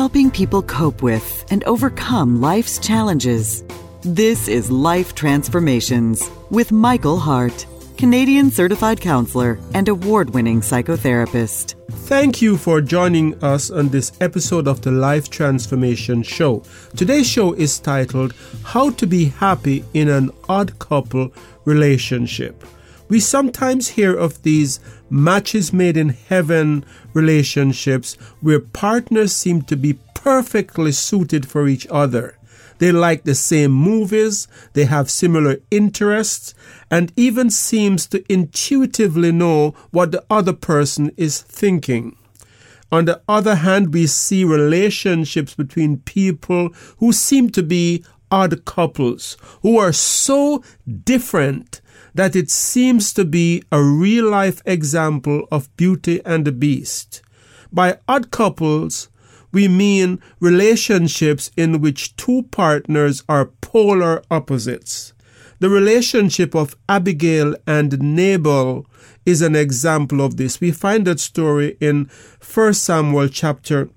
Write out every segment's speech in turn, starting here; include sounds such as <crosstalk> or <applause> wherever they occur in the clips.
helping people cope with and overcome life's challenges. This is Life Transformations with Michael Hart, Canadian certified counselor and award winning psychotherapist. Thank you for joining us on this episode of the Life Transformation Show. Today's show is titled How to Be Happy in an Odd Couple Relationship. We sometimes hear of these matches made in heaven relationships where partners seem to be perfectly suited for each other. They like the same movies, they have similar interests, and even seems to intuitively know what the other person is thinking. On the other hand, we see relationships between people who seem to be odd couples, who are so different that it seems to be a real life example of Beauty and the Beast. By odd couples, we mean relationships in which two partners are polar opposites. The relationship of Abigail and Nabal is an example of this. We find that story in 1 Samuel chapter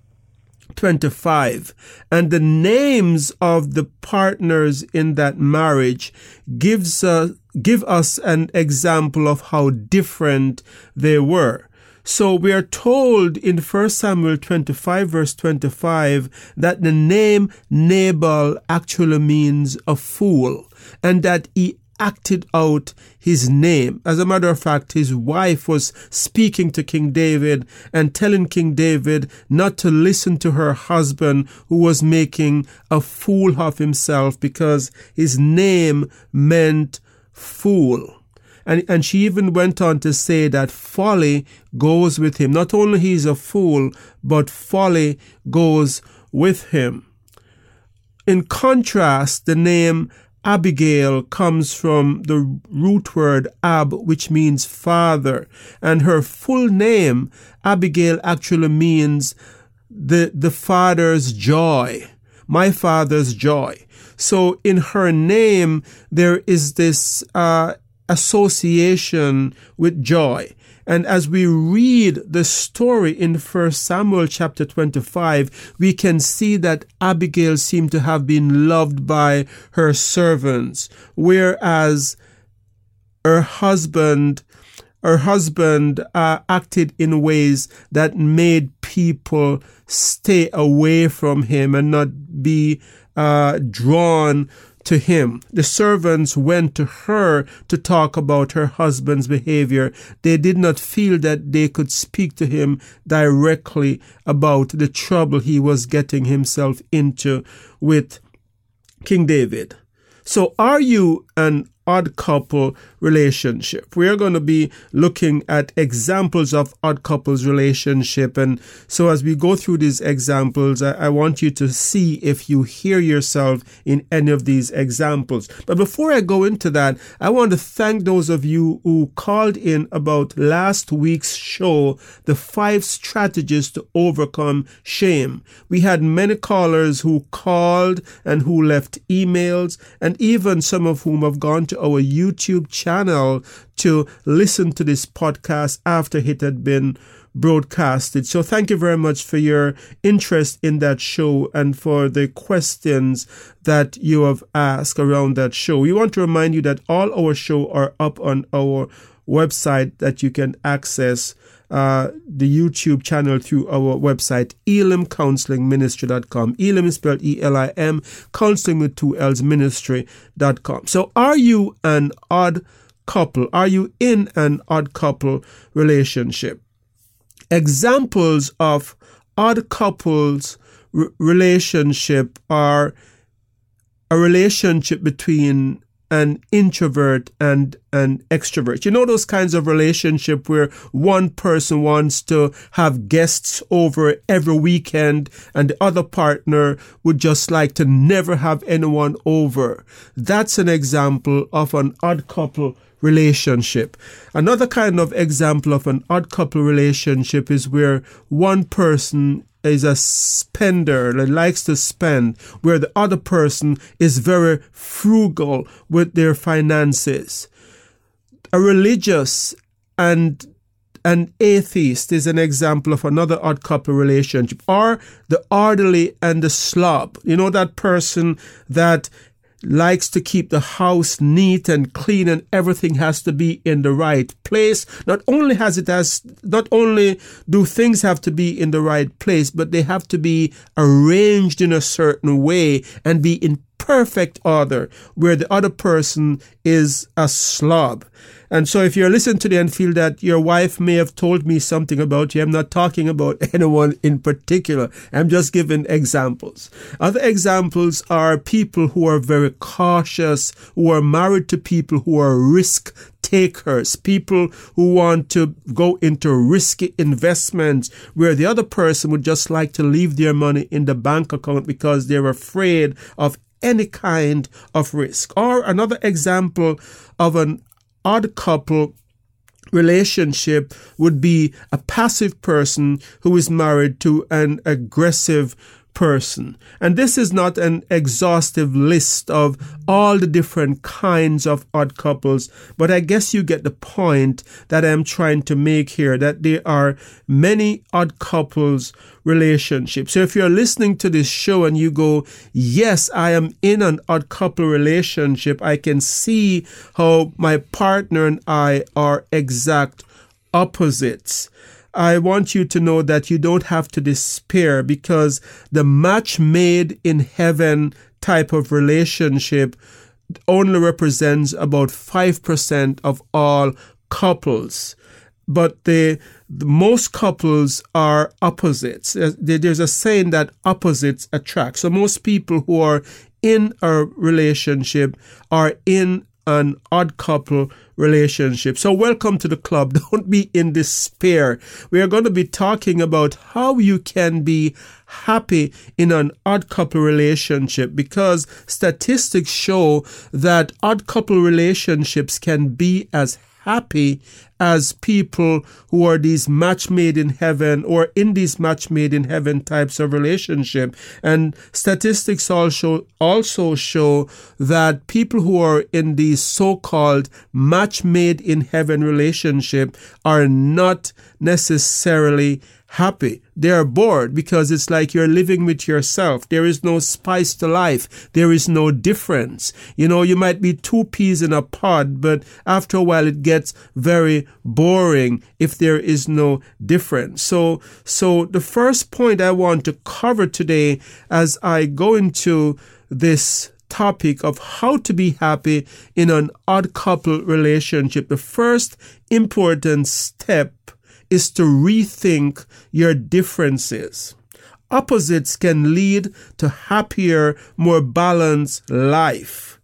25 and the names of the partners in that marriage gives uh, give us an example of how different they were so we are told in 1 Samuel 25 verse 25 that the name Nabal actually means a fool and that he acted out his name. As a matter of fact, his wife was speaking to King David and telling King David not to listen to her husband who was making a fool of himself because his name meant fool. And, and she even went on to say that folly goes with him. Not only he is a fool, but folly goes with him. In contrast, the name Abigail comes from the root word ab, which means father, and her full name, Abigail, actually means the, the father's joy, my father's joy. So in her name, there is this uh, association with joy. And as we read the story in 1 Samuel chapter 25, we can see that Abigail seemed to have been loved by her servants, whereas her husband her husband uh, acted in ways that made people stay away from him and not be uh, drawn to him. The servants went to her to talk about her husband's behavior. They did not feel that they could speak to him directly about the trouble he was getting himself into with King David. So are you an odd couple relationship. We are going to be looking at examples of odd couples relationship. And so as we go through these examples, I, I, want you to see if you hear yourself in any of these examples. But before I go into that, I want to thank those of you who called in about last week's show, the five strategies to overcome shame. We had many callers who called and who left emails and even some of whom have gone to our YouTube channel to listen to this podcast after it had been broadcasted. So thank you very much for your interest in that show and for the questions that you have asked around that show. We want to remind you that all our show are up on our website that you can access uh, the YouTube channel through our website, elimcounselingministry.com. Elim is spelled E-L-I-M, counseling with two L's ministry.com. So are you an odd couple? Are you in an odd couple relationship? Examples of odd couples r- relationship are a relationship between an introvert and an extrovert. You know those kinds of relationship where one person wants to have guests over every weekend and the other partner would just like to never have anyone over. That's an example of an odd couple relationship. Another kind of example of an odd couple relationship is where one person is a spender that likes to spend, where the other person is very frugal with their finances. A religious and an atheist is an example of another odd couple relationship. Or the orderly and the slob. You know, that person that likes to keep the house neat and clean and everything has to be in the right place. Not only has it as, not only do things have to be in the right place, but they have to be arranged in a certain way and be in perfect order where the other person is a slob. And so if you're listening today and feel that your wife may have told me something about you, I'm not talking about <laughs> anyone in particular. I'm just giving examples. Other examples are people who are very cautious, who are married to people who are risk takers, people who want to go into risky investments where the other person would just like to leave their money in the bank account because they're afraid of any kind of risk. Or another example of an odd couple relationship would be a passive person who is married to an aggressive person. And this is not an exhaustive list of all the different kinds of odd couples, but I guess you get the point that I'm trying to make here that there are many odd couples relationships. So if you're listening to this show and you go, yes, I am in an odd couple relationship, I can see how my partner and I are exact opposites. I want you to know that you don't have to despair because the match made in heaven type of relationship only represents about 5% of all couples. But the, most couples are opposites. There's a saying that opposites attract. So most people who are in a relationship are in an odd couple relationship. So, welcome to the club. <laughs> Don't be in despair. We are going to be talking about how you can be happy in an odd couple relationship because statistics show that odd couple relationships can be as happy as people who are these match made in heaven or in these match made in heaven types of relationship. And statistics also also show that people who are in these so-called match made in heaven relationship are not necessarily happy. They are bored because it's like you're living with yourself. There is no spice to life. There is no difference. You know, you might be two peas in a pod, but after a while it gets very boring if there is no difference. So, so the first point I want to cover today as I go into this topic of how to be happy in an odd couple relationship. The first important step is to rethink your differences. Opposites can lead to happier, more balanced life.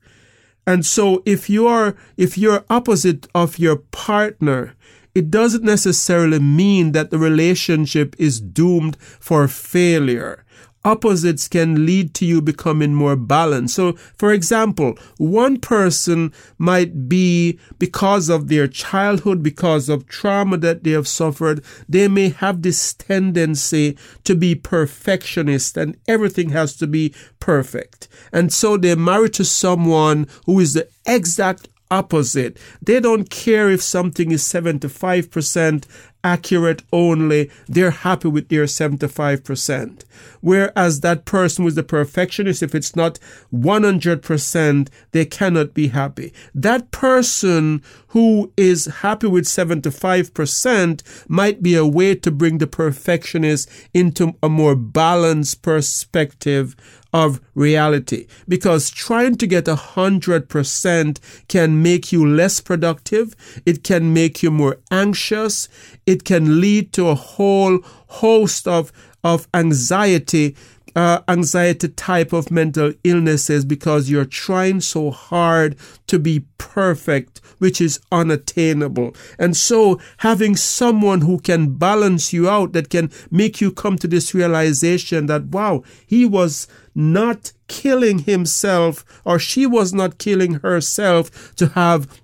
And so if you're if you're opposite of your partner, it doesn't necessarily mean that the relationship is doomed for failure opposites can lead to you becoming more balanced. So, for example, one person might be, because of their childhood, because of trauma that they have suffered, they may have this tendency to be perfectionist and everything has to be perfect. And so they're married to someone who is the exact opposite. They don't care if something is 75% accurate only, they're happy with their 75%. Whereas that person who's the perfectionist, if it's not 100%, they cannot be happy. That person who is happy with 75% might be a way to bring the perfectionist into a more balanced perspective of reality because trying to get a hundred percent can make you less productive. It can make you more anxious. It can lead to a whole host of, of anxiety uh, anxiety type of mental illnesses because you're trying so hard to be perfect, which is unattainable. And so having someone who can balance you out, that can make you come to this realization that, wow, he was not killing himself or she was not killing herself to have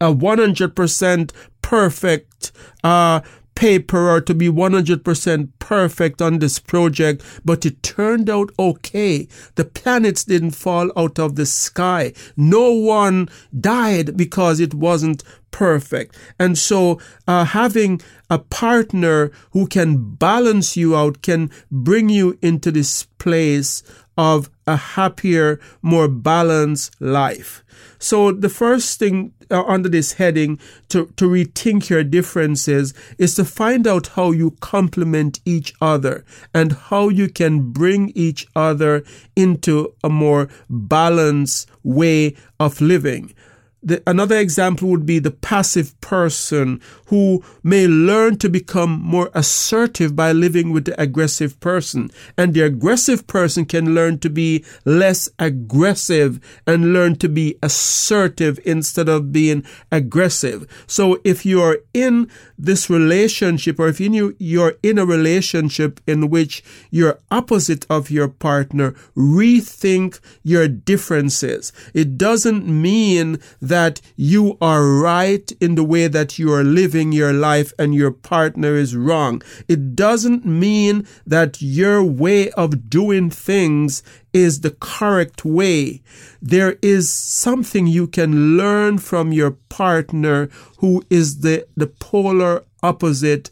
a 100% perfect uh, paper or to be 100% perfect on this project, but it turned out okay. The planets didn't fall out of the sky. No one died because it wasn't perfect. And so uh, having a partner who can balance you out can bring you into this place of a happier, more balanced life. So the first thing uh, under this heading to, to rethink your differences is to find out how you complement each other and how you can bring each other into a more balanced way of living. The, another example would be the passive person who may learn to become more assertive by living with the aggressive person. And the aggressive person can learn to be less aggressive and learn to be assertive instead of being aggressive. So if you are in this relationship or if you, you're in a relationship in which you're opposite of your partner, rethink your differences. It doesn't mean that you are right in the way that you are living living your life and your partner is wrong. It doesn't mean that your way of doing things is the correct way. There is something you can learn from your partner who is the, the polar opposite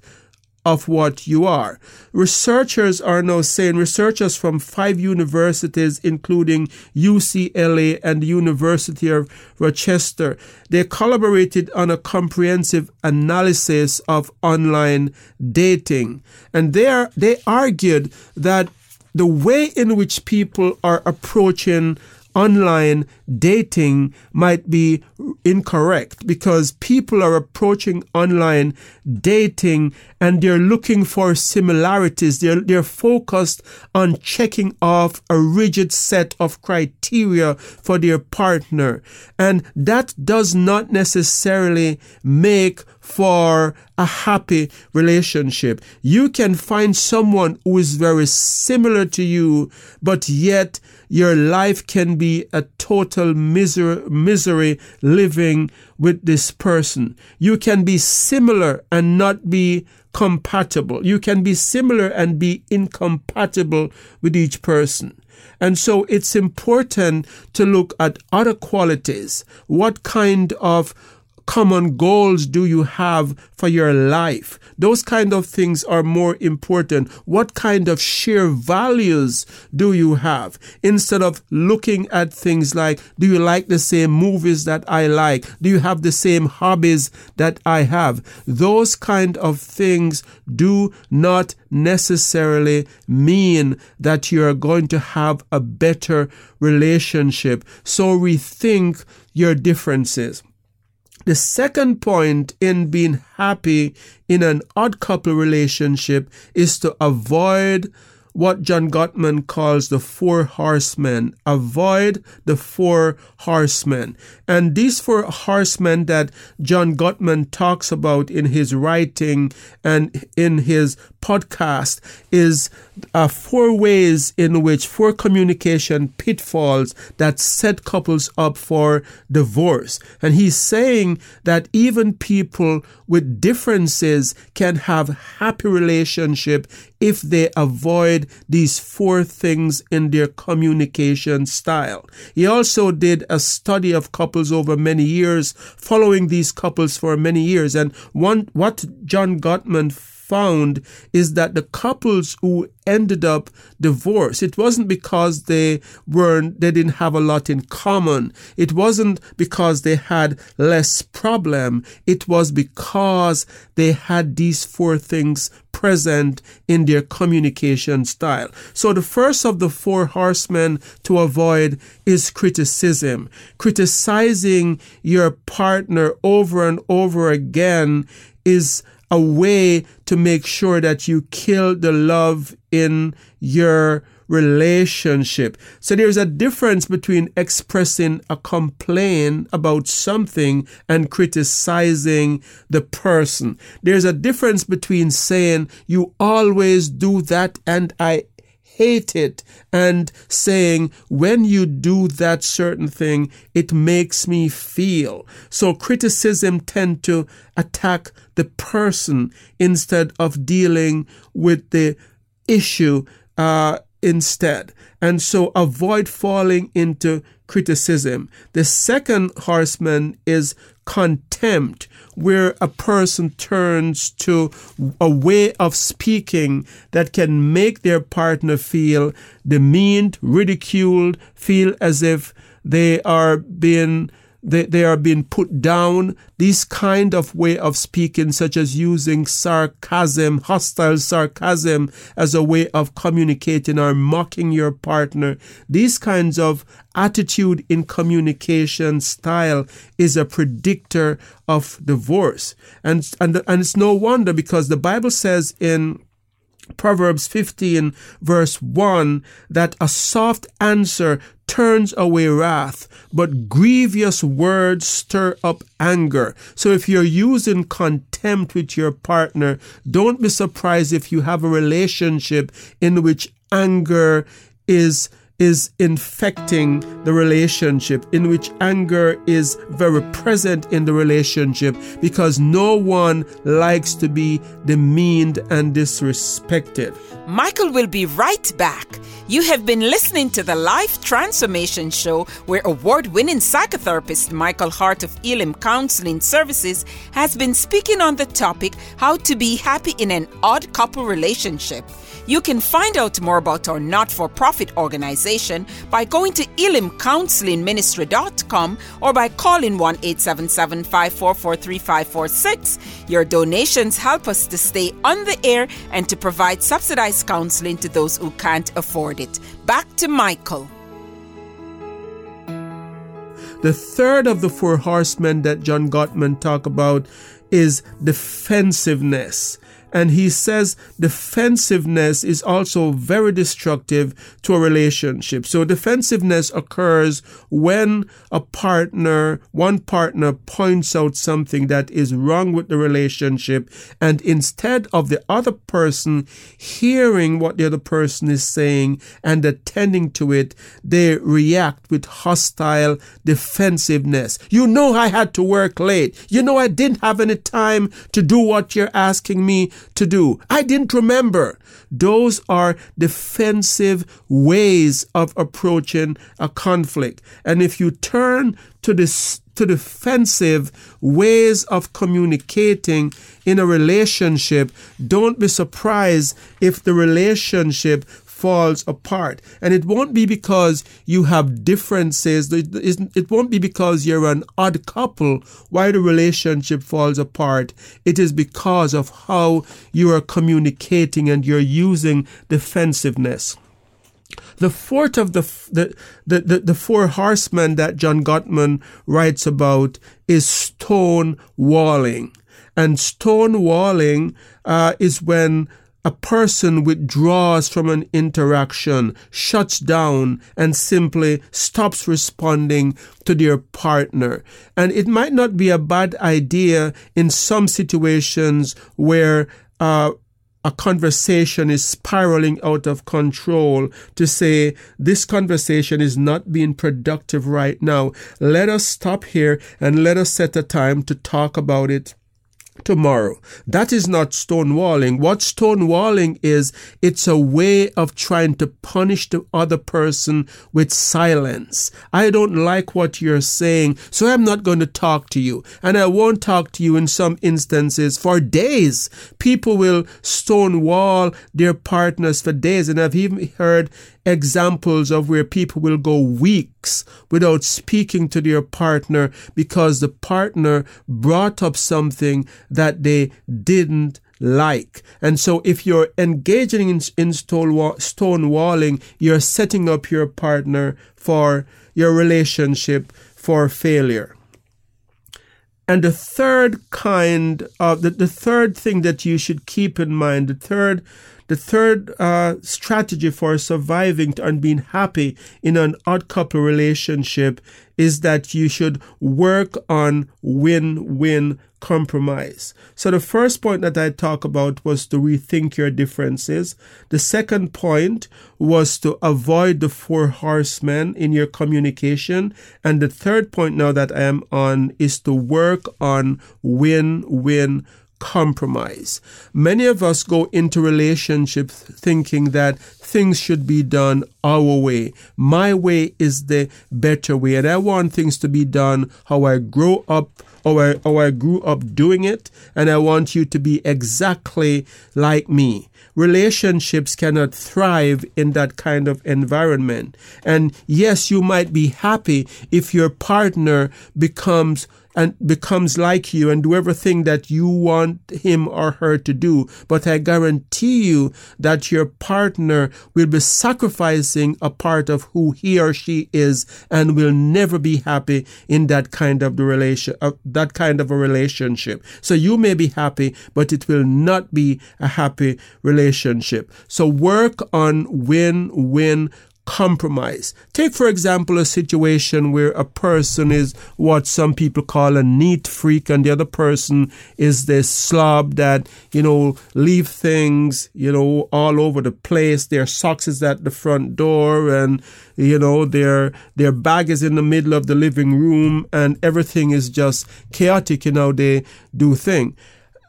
of what you are. Researchers are now saying, researchers from five universities, including UCLA and the University of Rochester, they collaborated on a comprehensive analysis of online dating. And they, are, they argued that the way in which people are approaching online dating might be incorrect because people are approaching online dating and they're looking for similarities. They're, they're focused on checking off a rigid set of criteria for their partner. And that does not necessarily make for a happy relationship. You can find someone who is very similar to you, but yet your life can be a total misery, misery living with this person. You can be similar and not be compatible. You can be similar and be incompatible with each person. And so it's important to look at other qualities. What kind of common goals do you have for your life? Those kind of things are more important. What kind of shared values do you have? Instead of looking at things like, do you like the same movies that I like? Do you have the same hobbies that I have? Those kind of things do not necessarily mean that you are going to have a better relationship. So rethink your differences. The second point in being happy in an odd couple relationship is to avoid what John Gottman calls the four horsemen. Avoid the four horsemen. And these four horsemen that John Gottman talks about in his writing and in his podcast is uh, four ways in which four communication pitfalls that set couples up for divorce. And he's saying that even people with differences can have happy relationship if they avoid these four things in their communication style. He also did a study of couples over many years, following these couples for many years. And one, what John Gottman found is that the couples who ended up divorced, it wasn't because they weren't, they didn't have a lot in common. It wasn't because they had less problem. It was because they had these four things present in their communication style. So the first of the four horsemen to avoid is criticism. Criticizing your partner over and over again is a way to make sure that you kill the love in your relationship. So there's a difference between expressing a complaint about something and criticizing the person. There's a difference between saying you always do that and I hate it and saying, when you do that certain thing, it makes me feel. So criticism tend to attack the person instead of dealing with the issue uh, instead. And so avoid falling into criticism. The second horseman is contempt, where a person turns to a way of speaking that can make their partner feel demeaned, ridiculed, feel as if they are being they, they are being put down. This kind of way of speaking, such as using sarcasm, hostile sarcasm as a way of communicating or mocking your partner, these kinds of attitude in communication style is a predictor of divorce. And, and, and it's no wonder because the Bible says in Proverbs 15 verse 1 that a soft answer turns away wrath, but grievous words stir up anger. So if you're using contempt with your partner, don't be surprised if you have a relationship in which anger is is infecting the relationship, in which anger is very present in the relationship because no one likes to be demeaned and disrespected. Michael will be right back. You have been listening to the Life Transformation Show, where award winning psychotherapist Michael Hart of Elim Counseling Services has been speaking on the topic how to be happy in an odd couple relationship. You can find out more about our not for profit organization by going to elimcounselingministry.com or by calling 1 877 544 3546. Your donations help us to stay on the air and to provide subsidized counseling to those who can't afford it. Back to Michael. The third of the four horsemen that John Gottman talk about is defensiveness. And he says defensiveness is also very destructive to a relationship. So defensiveness occurs when a partner, one partner points out something that is wrong with the relationship. And instead of the other person hearing what the other person is saying and attending to it, they react with hostile defensiveness. You know, I had to work late. You know, I didn't have any time to do what you're asking me to do. I didn't remember. Those are defensive ways of approaching a conflict. And if you turn to this to defensive ways of communicating in a relationship, don't be surprised if the relationship falls apart. And it won't be because you have differences. It won't be because you're an odd couple why the relationship falls apart. It is because of how you are communicating and you're using defensiveness. The fourth of the, the, the, the, four horsemen that John Gottman writes about is stone walling. And stone walling uh, is when a person withdraws from an interaction, shuts down, and simply stops responding to their partner. And it might not be a bad idea in some situations where uh, a conversation is spiraling out of control to say this conversation is not being productive right now. Let us stop here and let us set a time to talk about it tomorrow. That is not stonewalling. What stonewalling is, it's a way of trying to punish the other person with silence. I don't like what you're saying, so I'm not going to talk to you. And I won't talk to you in some instances for days. People will stonewall their partners for days. And I've even heard examples of where people will go weeks without speaking to their partner because the partner brought up something that they didn't like. And so if you're engaging in, in stonewalling, you're setting up your partner for your relationship for failure. And the third kind of the, the third thing that you should keep in mind, the third the third uh, strategy for surviving and being happy in an odd couple relationship is that you should work on win win compromise. So the first point that I talked about was to rethink your differences. The second point was to avoid the four horsemen in your communication. And the third point now that I am on is to work on win win compromise. Many of us go into relationships thinking that things should be done our way. My way is the better way, and I want things to be done how I grow up or I, or I grew up doing it, and I want you to be exactly like me relationships cannot thrive in that kind of environment. And yes, you might be happy if your partner becomes and becomes like you and do everything that you want him or her to do. But I guarantee you that your partner will be sacrificing a part of who he or she is and will never be happy in that kind of the relation, uh, that kind of a relationship. So you may be happy, but it will not be a happy relationship. So work on win-win compromise. Take, for example, a situation where a person is what some people call a neat freak and the other person is this slob that, you know, leave things, you know, all over the place. Their socks is at the front door and, you know, their, their bag is in the middle of the living room and everything is just chaotic in how they do thing.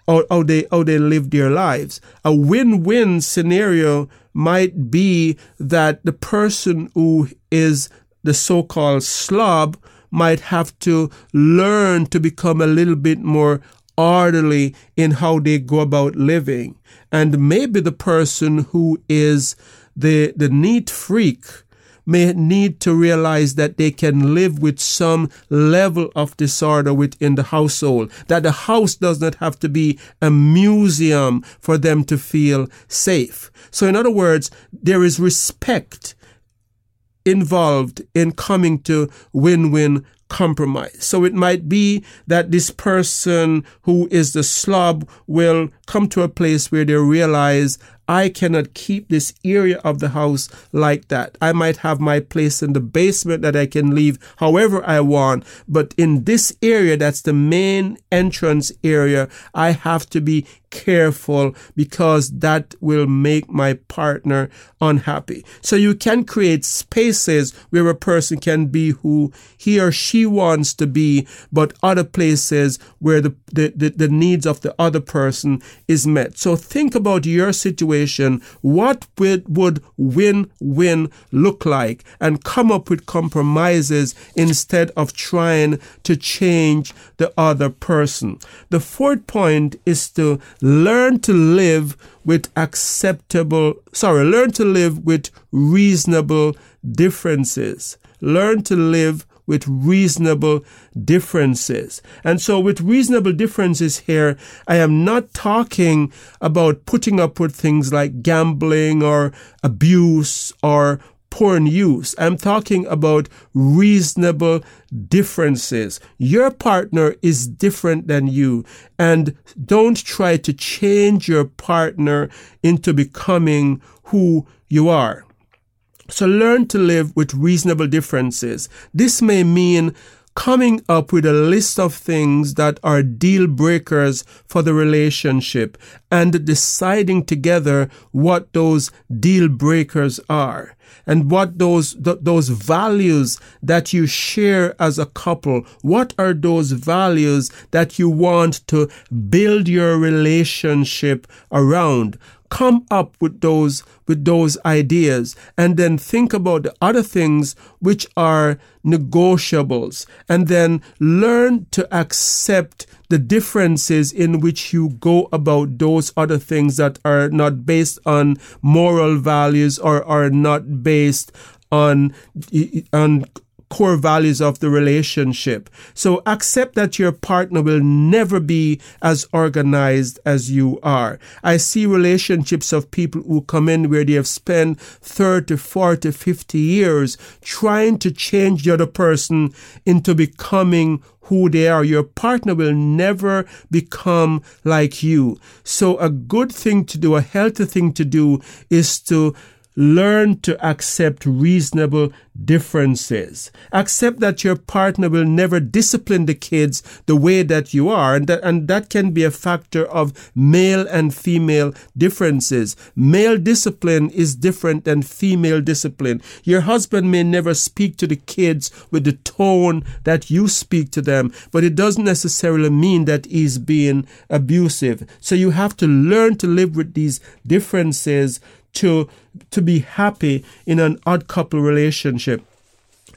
How, how they, how they live their lives. A win-win scenario might be that the person who is the so-called slob might have to learn to become a little bit more orderly in how they go about living. And maybe the person who is the, the neat freak may need to realize that they can live with some level of disorder within the household, that the house does not have to be a museum for them to feel safe. So, in other words, there is respect involved in coming to win-win compromise. So it might be that this person who is the slob will come to a place where they realize I cannot keep this area of the house like that. I might have my place in the basement that I can leave however I want, but in this area, that's the main entrance area, I have to be careful because that will make my partner unhappy. So you can create spaces where a person can be who he or she wants to be, but other places where the, the, the, the needs of the other person is met. So think about your situation. What would, would win-win look like and come up with compromises instead of trying to change the other person. The fourth point is to learn to live with acceptable, sorry, learn to live with reasonable differences. Learn to live with reasonable differences. And so with reasonable differences here, I am not talking about putting up with things like gambling or abuse or porn use. I'm talking about reasonable differences. Your partner is different than you and don't try to change your partner into becoming who you are. So learn to live with reasonable differences. This may mean coming up with a list of things that are deal breakers for the relationship and deciding together what those deal breakers are and what those th- those values that you share as a couple what are those values that you want to build your relationship around come up with those with those ideas and then think about the other things which are negotiables and then learn to accept the differences in which you go about those other things that are not based on moral values or are not based on on core values of the relationship. So accept that your partner will never be as organized as you are. I see relationships of people who come in where they have spent 30, 40, 50 years trying to change the other person into becoming who they are. Your partner will never become like you. So a good thing to do, a healthy thing to do is to Learn to accept reasonable differences. Accept that your partner will never discipline the kids the way that you are, and that, and that can be a factor of male and female differences. Male discipline is different than female discipline. Your husband may never speak to the kids with the tone that you speak to them, but it doesn't necessarily mean that he's being abusive. So you have to learn to live with these differences to to be happy in an odd couple relationship.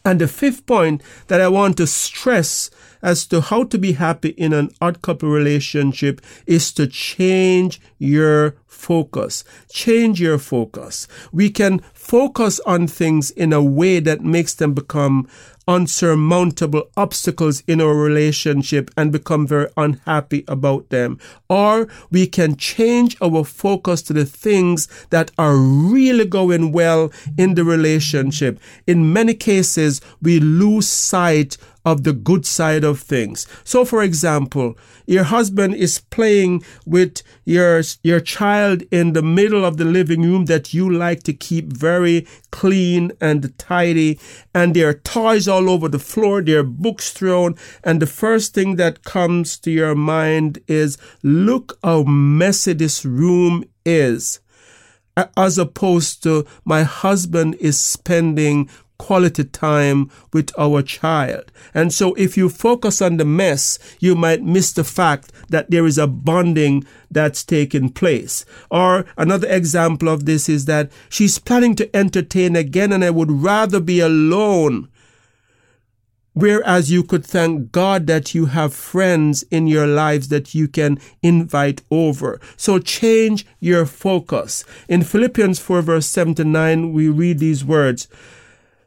And the fifth point that I want to stress as to how to be happy in an odd couple relationship is to change your focus. Change your focus. We can focus on things in a way that makes them become unsurmountable obstacles in our relationship and become very unhappy about them. Or we can change our focus to the things that are really going well in the relationship. In many cases, we lose sight of the good side of things. So, for example, your husband is playing with your, your child in the middle of the living room that you like to keep very clean and tidy, and there are toys all over the floor, there are books thrown, and the first thing that comes to your mind is, look how messy this room is as opposed to my husband is spending quality time with our child. And so if you focus on the mess, you might miss the fact that there is a bonding that's taking place. Or another example of this is that she's planning to entertain again and I would rather be alone. Whereas you could thank God that you have friends in your lives that you can invite over. So change your focus. In Philippians 4 verse 7 to 9, we read these words.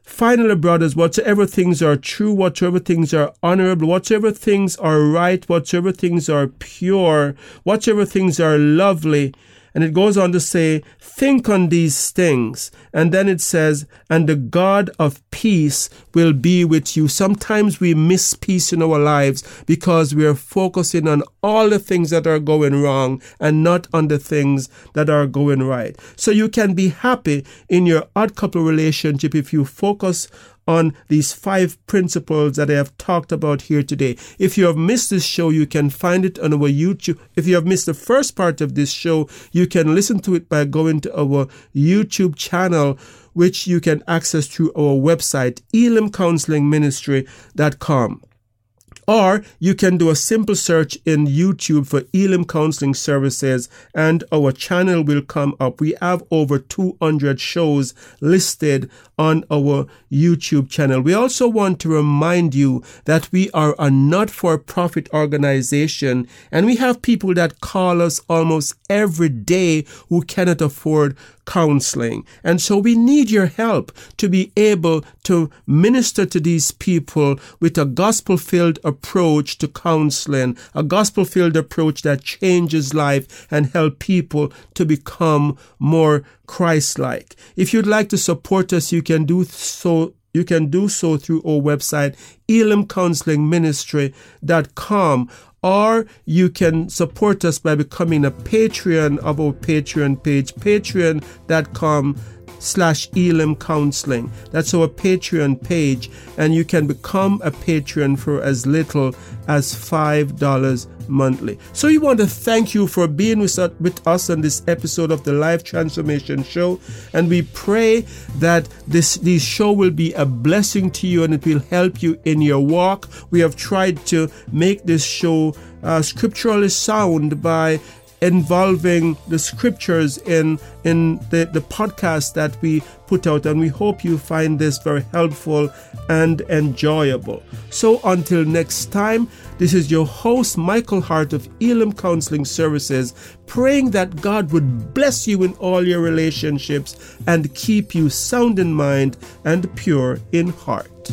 Finally, brothers, whatsoever things are true, whatsoever things are honorable, whatsoever things are right, whatsoever things are pure, whatsoever things are lovely, and it goes on to say, think on these things. And then it says, and the God of peace will be with you. Sometimes we miss peace in our lives because we are focusing on all the things that are going wrong and not on the things that are going right. So you can be happy in your odd couple relationship if you focus on these five principles that I have talked about here today. If you have missed this show, you can find it on our YouTube. If you have missed the first part of this show, you can listen to it by going to our YouTube channel which you can access through our website, elimcounselingministry.com. Or you can do a simple search in YouTube for Elim Counseling Services and our channel will come up. We have over 200 shows listed on our YouTube channel. We also want to remind you that we are a not for profit organization and we have people that call us almost every day who cannot afford counseling. And so we need your help to be able to minister to these people with a gospel filled approach to counseling, a gospel filled approach that changes life and help people to become more Christ like. If you'd like to support us, you can do so you can do so through our website, elimcounselingministry.com or you can support us by becoming a Patreon of our Patreon page, patreon.com slash Elim Counseling. That's our Patreon page, and you can become a patron for as little as $5 monthly. So we want to thank you for being with us, with us on this episode of the Life Transformation Show, and we pray that this this show will be a blessing to you and it will help you in your walk. We have tried to make this show uh, scripturally sound by involving the scriptures in in the, the podcast that we put out and we hope you find this very helpful and enjoyable. So until next time this is your host michael hart of elim counseling services praying that god would bless you in all your relationships and keep you sound in mind and pure in heart